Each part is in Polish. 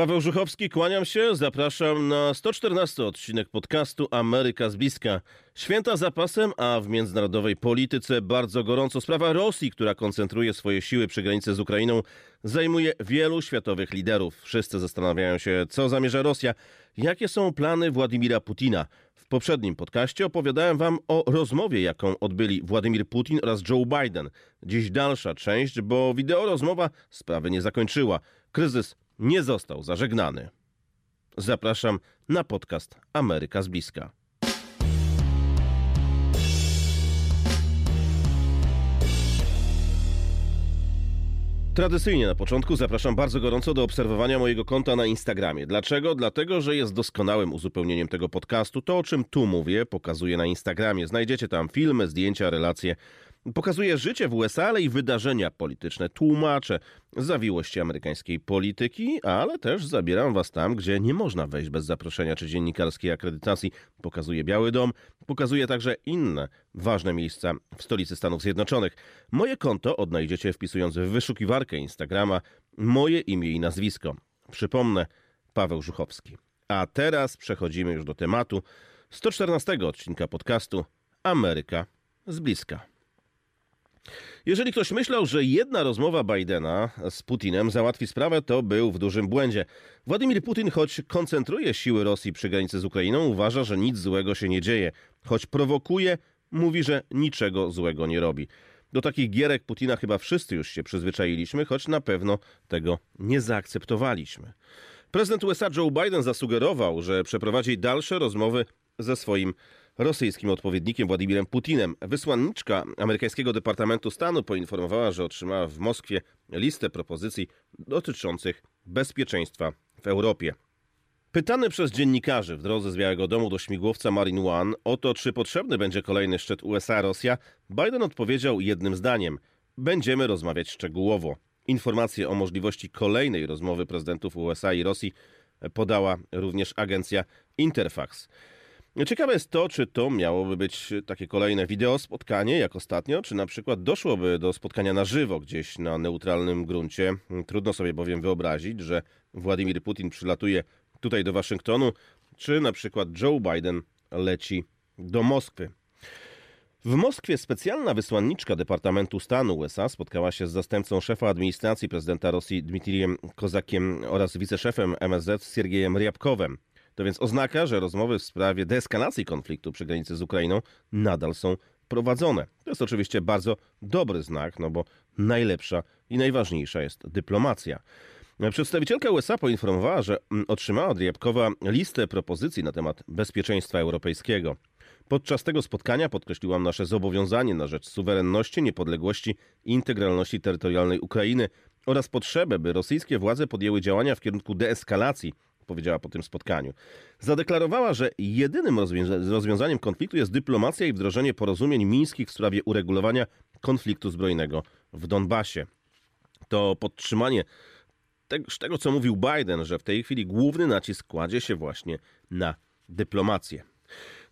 Paweł Żuchowski, kłaniam się, zapraszam na 114 odcinek podcastu Ameryka z bliska. Święta zapasem, a w międzynarodowej polityce bardzo gorąco sprawa Rosji, która koncentruje swoje siły przy granicy z Ukrainą, zajmuje wielu światowych liderów. Wszyscy zastanawiają się, co zamierza Rosja, jakie są plany Władimira Putina. W poprzednim podcaście opowiadałem wam o rozmowie, jaką odbyli Władimir Putin oraz Joe Biden. Dziś dalsza część, bo wideo rozmowa sprawy nie zakończyła. Kryzys nie został zażegnany. Zapraszam na podcast Ameryka z bliska. Tradycyjnie na początku zapraszam bardzo gorąco do obserwowania mojego konta na Instagramie. Dlaczego? Dlatego, że jest doskonałym uzupełnieniem tego podcastu. To, o czym tu mówię, pokazuję na Instagramie. Znajdziecie tam filmy, zdjęcia, relacje Pokazuje życie w USA, ale i wydarzenia polityczne. Tłumaczę zawiłości amerykańskiej polityki, ale też zabieram was tam, gdzie nie można wejść bez zaproszenia czy dziennikarskiej akredytacji. Pokazuje Biały Dom, pokazuje także inne ważne miejsca w stolicy Stanów Zjednoczonych. Moje konto odnajdziecie wpisując w wyszukiwarkę Instagrama moje imię i nazwisko. Przypomnę, Paweł Żuchowski. A teraz przechodzimy już do tematu 114 odcinka podcastu Ameryka z bliska. Jeżeli ktoś myślał, że jedna rozmowa Bidena z Putinem załatwi sprawę, to był w dużym błędzie. Władimir Putin, choć koncentruje siły Rosji przy granicy z Ukrainą, uważa, że nic złego się nie dzieje. Choć prowokuje, mówi, że niczego złego nie robi. Do takich gierek Putina chyba wszyscy już się przyzwyczailiśmy, choć na pewno tego nie zaakceptowaliśmy. Prezydent USA Joe Biden zasugerował, że przeprowadzi dalsze rozmowy ze swoim rosyjskim odpowiednikiem Władimirem Putinem. Wysłanniczka amerykańskiego Departamentu Stanu poinformowała, że otrzymała w Moskwie listę propozycji dotyczących bezpieczeństwa w Europie. Pytany przez dziennikarzy w drodze z Białego Domu do śmigłowca Marine One o to, czy potrzebny będzie kolejny szczyt USA-Rosja, Biden odpowiedział jednym zdaniem: Będziemy rozmawiać szczegółowo. Informacje o możliwości kolejnej rozmowy prezydentów USA i Rosji podała również agencja Interfax. Ciekawe jest to, czy to miałoby być takie kolejne wideo spotkanie, jak ostatnio, czy na przykład doszłoby do spotkania na żywo gdzieś na neutralnym gruncie. Trudno sobie bowiem wyobrazić, że Władimir Putin przylatuje tutaj do Waszyngtonu, czy na przykład Joe Biden leci do Moskwy. W Moskwie specjalna wysłanniczka Departamentu Stanu USA spotkała się z zastępcą szefa administracji prezydenta Rosji Dmitrijem Kozakiem oraz wiceszefem MSZ Siergiejem Ryabkowem. To więc oznaka, że rozmowy w sprawie deeskalacji konfliktu przy granicy z Ukrainą nadal są prowadzone. To jest oczywiście bardzo dobry znak, no bo najlepsza i najważniejsza jest dyplomacja. Przedstawicielka USA poinformowała, że otrzymała od Ryabkowa listę propozycji na temat bezpieczeństwa europejskiego. Podczas tego spotkania podkreśliłam nasze zobowiązanie na rzecz suwerenności, niepodległości i integralności terytorialnej Ukrainy oraz potrzebę, by rosyjskie władze podjęły działania w kierunku deeskalacji powiedziała po tym spotkaniu. Zadeklarowała, że jedynym rozwiązaniem konfliktu jest dyplomacja i wdrożenie porozumień mińskich w sprawie uregulowania konfliktu zbrojnego w Donbasie. To podtrzymanie tego, co mówił Biden, że w tej chwili główny nacisk kładzie się właśnie na dyplomację.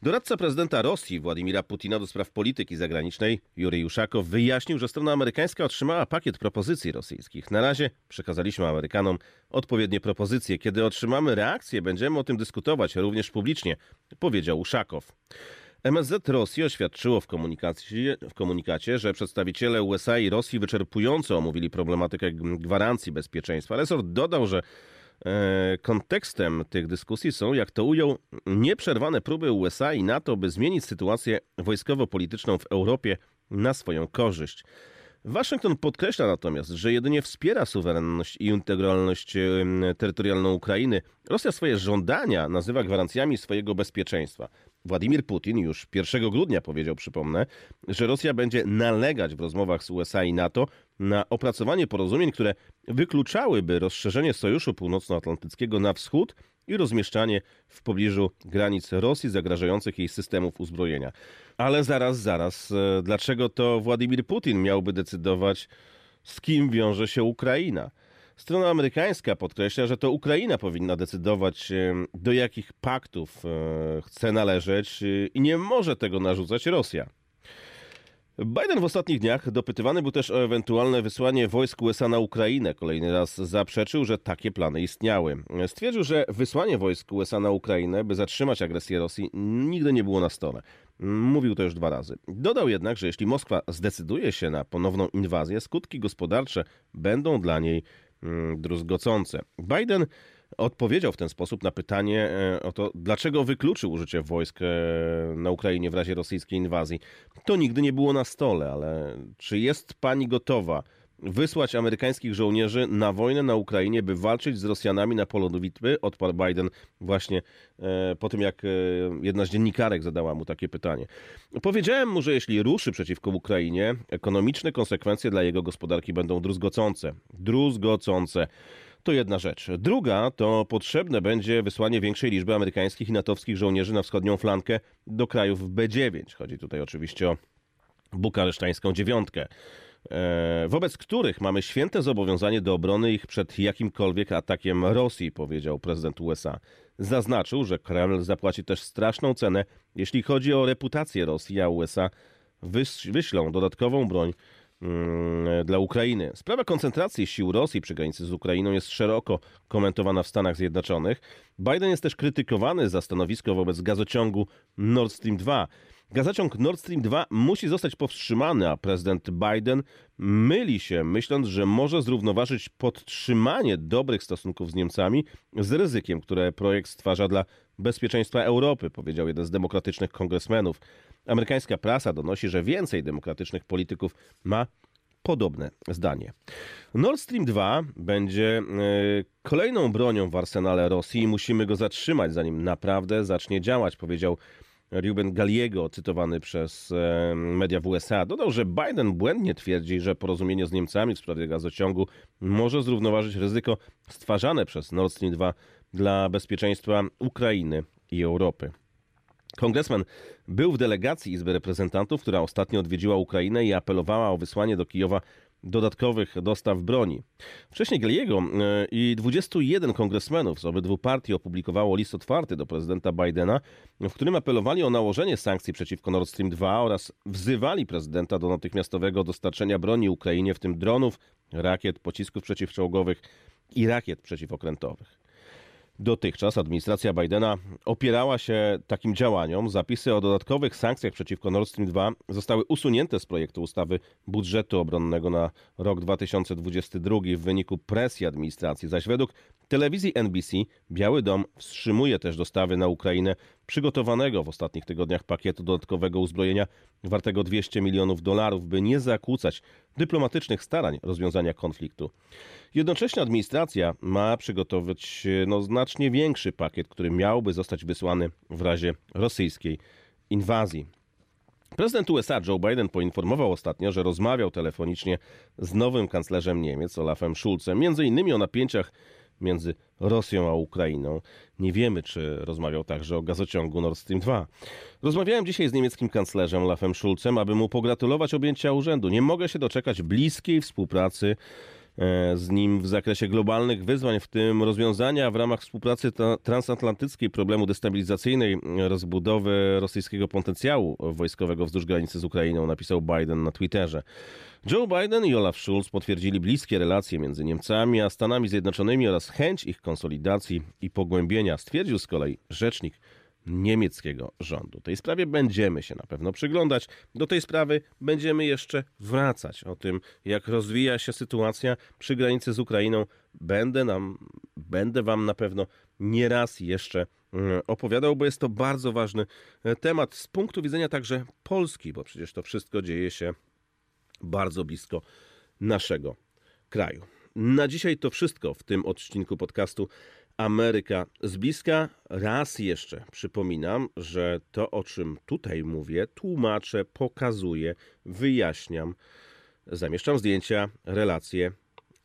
Doradca prezydenta Rosji Władimira Putina do spraw polityki zagranicznej Jury Juszakow wyjaśnił, że strona amerykańska otrzymała pakiet propozycji rosyjskich. Na razie przekazaliśmy Amerykanom odpowiednie propozycje. Kiedy otrzymamy reakcję, będziemy o tym dyskutować również publicznie, powiedział Uszakow. MSZ Rosji oświadczyło w, w komunikacie, że przedstawiciele USA i Rosji wyczerpująco omówili problematykę gwarancji bezpieczeństwa. Resort dodał, że kontekstem tych dyskusji są, jak to ujął, nieprzerwane próby USA i NATO, by zmienić sytuację wojskowo-polityczną w Europie na swoją korzyść. Waszyngton podkreśla natomiast, że jedynie wspiera suwerenność i integralność terytorialną Ukrainy. Rosja swoje żądania nazywa gwarancjami swojego bezpieczeństwa. Władimir Putin już 1 grudnia powiedział, przypomnę, że Rosja będzie nalegać w rozmowach z USA i NATO na opracowanie porozumień, które wykluczałyby rozszerzenie Sojuszu Północnoatlantyckiego na wschód i rozmieszczanie w pobliżu granic Rosji zagrażających jej systemów uzbrojenia. Ale zaraz, zaraz, e, dlaczego to Władimir Putin miałby decydować, z kim wiąże się Ukraina? Strona amerykańska podkreśla, że to Ukraina powinna decydować, e, do jakich paktów e, chce należeć i nie może tego narzucać Rosja. Biden w ostatnich dniach dopytywany był też o ewentualne wysłanie wojsk USA na Ukrainę. Kolejny raz zaprzeczył, że takie plany istniały. Stwierdził, że wysłanie wojsk USA na Ukrainę, by zatrzymać agresję Rosji, nigdy nie było na stole. Mówił to już dwa razy. Dodał jednak, że jeśli Moskwa zdecyduje się na ponowną inwazję, skutki gospodarcze będą dla niej druzgocące. Biden odpowiedział w ten sposób na pytanie e, o to, dlaczego wykluczył użycie wojsk e, na Ukrainie w razie rosyjskiej inwazji. To nigdy nie było na stole, ale czy jest pani gotowa wysłać amerykańskich żołnierzy na wojnę na Ukrainie, by walczyć z Rosjanami na polu bitwy? Odparł Biden właśnie e, po tym, jak jedna z dziennikarek zadała mu takie pytanie. Powiedziałem mu, że jeśli ruszy przeciwko Ukrainie, ekonomiczne konsekwencje dla jego gospodarki będą druzgocące. Druzgocące. To jedna rzecz. Druga to potrzebne będzie wysłanie większej liczby amerykańskich i natowskich żołnierzy na wschodnią flankę do krajów B9. Chodzi tutaj oczywiście o bukaresztańską dziewiątkę e, wobec których mamy święte zobowiązanie do obrony ich przed jakimkolwiek atakiem Rosji, powiedział prezydent USA. Zaznaczył, że Kreml zapłaci też straszną cenę, jeśli chodzi o reputację Rosji, a USA wyślą dodatkową broń Mm, dla Ukrainy. Sprawa koncentracji sił Rosji przy granicy z Ukrainą jest szeroko komentowana w Stanach Zjednoczonych. Biden jest też krytykowany za stanowisko wobec gazociągu Nord Stream 2. Gazociąg Nord Stream 2 musi zostać powstrzymany, a prezydent Biden myli się, myśląc, że może zrównoważyć podtrzymanie dobrych stosunków z Niemcami z ryzykiem, które projekt stwarza dla bezpieczeństwa Europy, powiedział jeden z demokratycznych kongresmenów. Amerykańska prasa donosi, że więcej demokratycznych polityków ma podobne zdanie. Nord Stream 2 będzie e, kolejną bronią w arsenale Rosji i musimy go zatrzymać, zanim naprawdę zacznie działać, powiedział Ruben Galliego, cytowany przez e, media w USA. Dodał, że Biden błędnie twierdzi, że porozumienie z Niemcami w sprawie gazociągu może zrównoważyć ryzyko stwarzane przez Nord Stream 2 dla bezpieczeństwa Ukrainy i Europy. Kongresman był w delegacji Izby Reprezentantów, która ostatnio odwiedziła Ukrainę i apelowała o wysłanie do Kijowa dodatkowych dostaw broni. Wcześniej Galliego e, i 21 kongresmenów z obydwu partii opublikowało list otwarty do prezydenta Bidena, w którym apelowali o nałożenie sankcji przeciwko Nord Stream 2 oraz wzywali prezydenta do natychmiastowego dostarczenia broni Ukrainie, w tym dronów, rakiet, pocisków przeciwczołgowych i rakiet przeciwokrętowych. Dotychczas administracja Bidena opierała się takim działaniom. Zapisy o dodatkowych sankcjach przeciwko Nord Stream 2 zostały usunięte z projektu ustawy budżetu obronnego na rok 2022 w wyniku presji administracji. Zaś według telewizji NBC Biały Dom wstrzymuje też dostawy na Ukrainę przygotowanego w ostatnich tygodniach pakietu dodatkowego uzbrojenia wartego 200 milionów dolarów, by nie zakłócać dyplomatycznych starań rozwiązania konfliktu. Jednocześnie administracja ma przygotować no, znacznie większy pakiet, który miałby zostać wysłany w razie rosyjskiej inwazji. Prezydent USA Joe Biden poinformował ostatnio, że rozmawiał telefonicznie z nowym kanclerzem Niemiec Olafem Schulzem, między innymi o napięciach między Rosją a Ukrainą. Nie wiemy, czy rozmawiał także o gazociągu Nord Stream 2. Rozmawiałem dzisiaj z niemieckim kanclerzem Olafem Schulzem, aby mu pogratulować objęcia urzędu. Nie mogę się doczekać bliskiej współpracy z nim w zakresie globalnych wyzwań, w tym rozwiązania w ramach współpracy transatlantyckiej problemu destabilizacyjnej rozbudowy rosyjskiego potencjału wojskowego wzdłuż granicy z Ukrainą, napisał Biden na Twitterze. Joe Biden i Olaf Scholz potwierdzili bliskie relacje między Niemcami a Stanami Zjednoczonymi oraz chęć ich konsolidacji i pogłębienia, stwierdził z kolei rzecznik niemieckiego rządu. Tej sprawie będziemy się na pewno przyglądać. Do tej sprawy będziemy jeszcze wracać. O tym, jak rozwija się sytuacja przy granicy z Ukrainą, będę, nam, będę Wam na pewno nieraz jeszcze mm, opowiadał, bo jest to bardzo ważny e, temat z punktu widzenia także Polski, bo przecież to wszystko dzieje się bardzo blisko naszego kraju. Na dzisiaj to wszystko w tym odcinku podcastu Ameryka z bliska. Raz jeszcze przypominam, że to, o czym tutaj mówię, tłumaczę, pokazuję, wyjaśniam, zamieszczam zdjęcia, relacje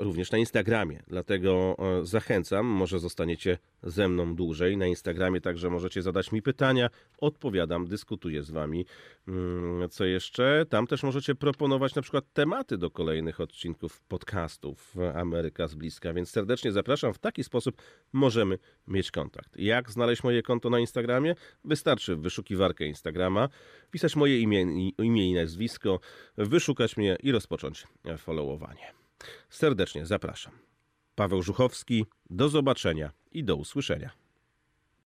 również na Instagramie. Dlatego e, zachęcam, może zostaniecie ze mną dłużej. Na Instagramie także możecie zadać mi pytania, odpowiadam, dyskutuję z wami. Mm, Co jeszcze? Tam też możecie proponować na przykład tematy do kolejnych odcinków podcastów Ameryka z bliska, więc serdecznie zapraszam. W taki sposób możemy mieć kontakt. Jak znaleźć moje konto na Instagramie? Wystarczy wyszukiwarkę Instagrama, wpisać moje imię, imię i nazwisko, wyszukać mnie i rozpocząć followowanie. Serdecznie zapraszam. Paweł Żuchowski, do zobaczenia i do usłyszenia.